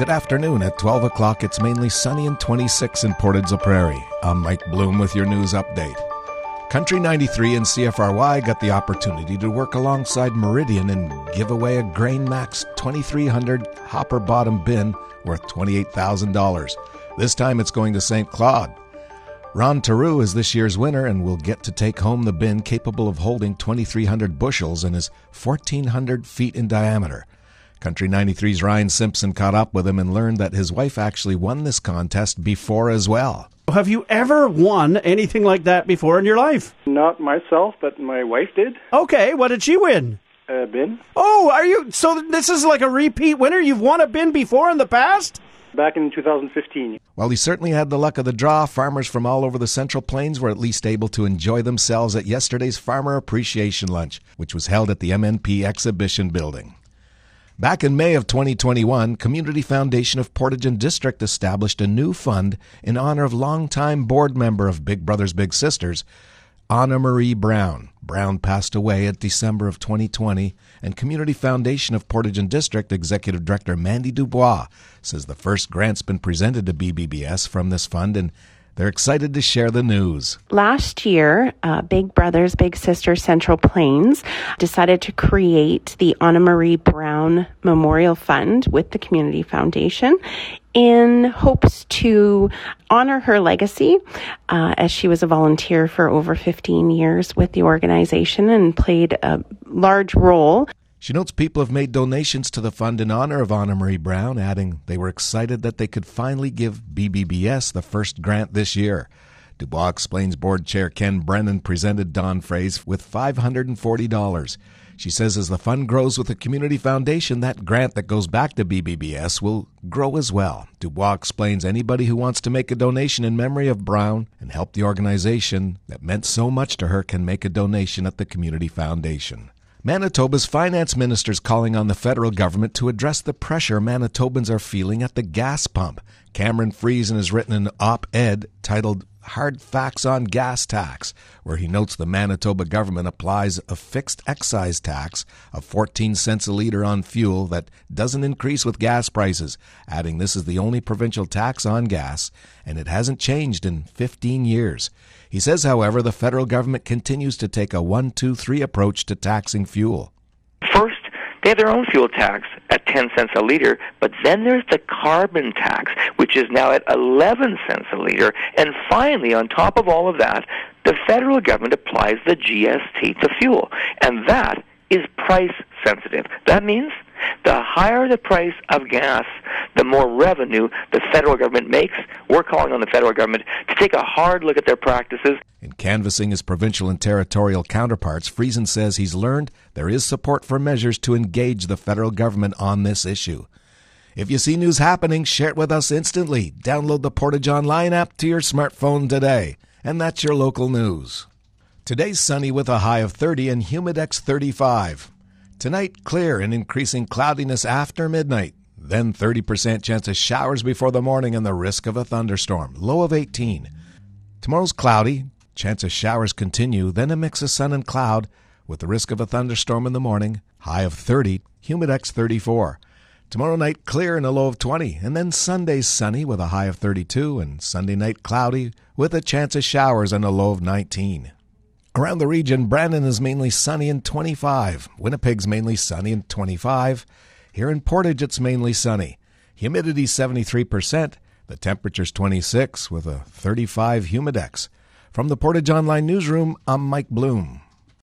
Good afternoon. At 12 o'clock, it's mainly sunny and 26 in Portage la Prairie. I'm Mike Bloom with your news update. Country 93 and CFRY got the opportunity to work alongside Meridian and give away a Grain Max 2300 hopper bottom bin worth $28,000. This time it's going to St. Claude. Ron Taru is this year's winner and will get to take home the bin capable of holding 2,300 bushels and is 1,400 feet in diameter. Country 93's Ryan Simpson caught up with him and learned that his wife actually won this contest before as well. Have you ever won anything like that before in your life? Not myself, but my wife did. Okay, what did she win? A bin. Oh, are you? So this is like a repeat winner? You've won a bin before in the past? Back in 2015. While he certainly had the luck of the draw, farmers from all over the Central Plains were at least able to enjoy themselves at yesterday's Farmer Appreciation Lunch, which was held at the MNP Exhibition Building. Back in May of 2021, Community Foundation of Portage and District established a new fund in honor of longtime board member of Big Brothers Big Sisters, Anna Marie Brown. Brown passed away at December of 2020, and Community Foundation of Portage and District Executive Director Mandy Dubois says the first grant's been presented to BBBS from this fund and they're excited to share the news. Last year, uh, Big Brothers Big Sisters Central Plains decided to create the Anna Marie Brown Memorial Fund with the Community Foundation in hopes to honor her legacy uh, as she was a volunteer for over 15 years with the organization and played a large role she notes people have made donations to the fund in honor of Anna Marie Brown, adding they were excited that they could finally give BBBS the first grant this year. Dubois explains board chair Ken Brennan presented Don Fraze with $540. She says as the fund grows with the community foundation, that grant that goes back to BBBS will grow as well. Dubois explains anybody who wants to make a donation in memory of Brown and help the organization that meant so much to her can make a donation at the community foundation. Manitoba's finance minister is calling on the federal government to address the pressure Manitobans are feeling at the gas pump. Cameron Friesen has written an op ed titled Hard Facts on Gas Tax, where he notes the Manitoba government applies a fixed excise tax of 14 cents a litre on fuel that doesn't increase with gas prices, adding this is the only provincial tax on gas, and it hasn't changed in 15 years. He says, however, the federal government continues to take a one, two, three approach to taxing fuel. They have their own fuel tax at 10 cents a liter, but then there's the carbon tax, which is now at 11 cents a liter. And finally, on top of all of that, the federal government applies the GST to fuel. And that is price sensitive. That means the higher the price of gas, the more revenue the federal government makes. We're calling on the federal government to take a hard look at their practices. In canvassing his provincial and territorial counterparts, Friesen says he's learned there is support for measures to engage the federal government on this issue. If you see news happening, share it with us instantly. Download the Portage Online app to your smartphone today. And that's your local news. Today's sunny with a high of 30 and Humidex 35. Tonight, clear and increasing cloudiness after midnight. Then 30% chance of showers before the morning and the risk of a thunderstorm. Low of 18. Tomorrow's cloudy. Chance of showers continue. Then a mix of sun and cloud with the risk of a thunderstorm in the morning. High of 30. Humidex 34. Tomorrow night clear and a low of 20. And then Sunday sunny with a high of 32. And Sunday night cloudy with a chance of showers and a low of 19. Around the region, Brandon is mainly sunny and 25. Winnipeg's mainly sunny and 25. Here in Portage, it's mainly sunny. Humidity 73%. The temperature's 26 with a 35 humidex. From the Portage Online Newsroom, I'm Mike Bloom.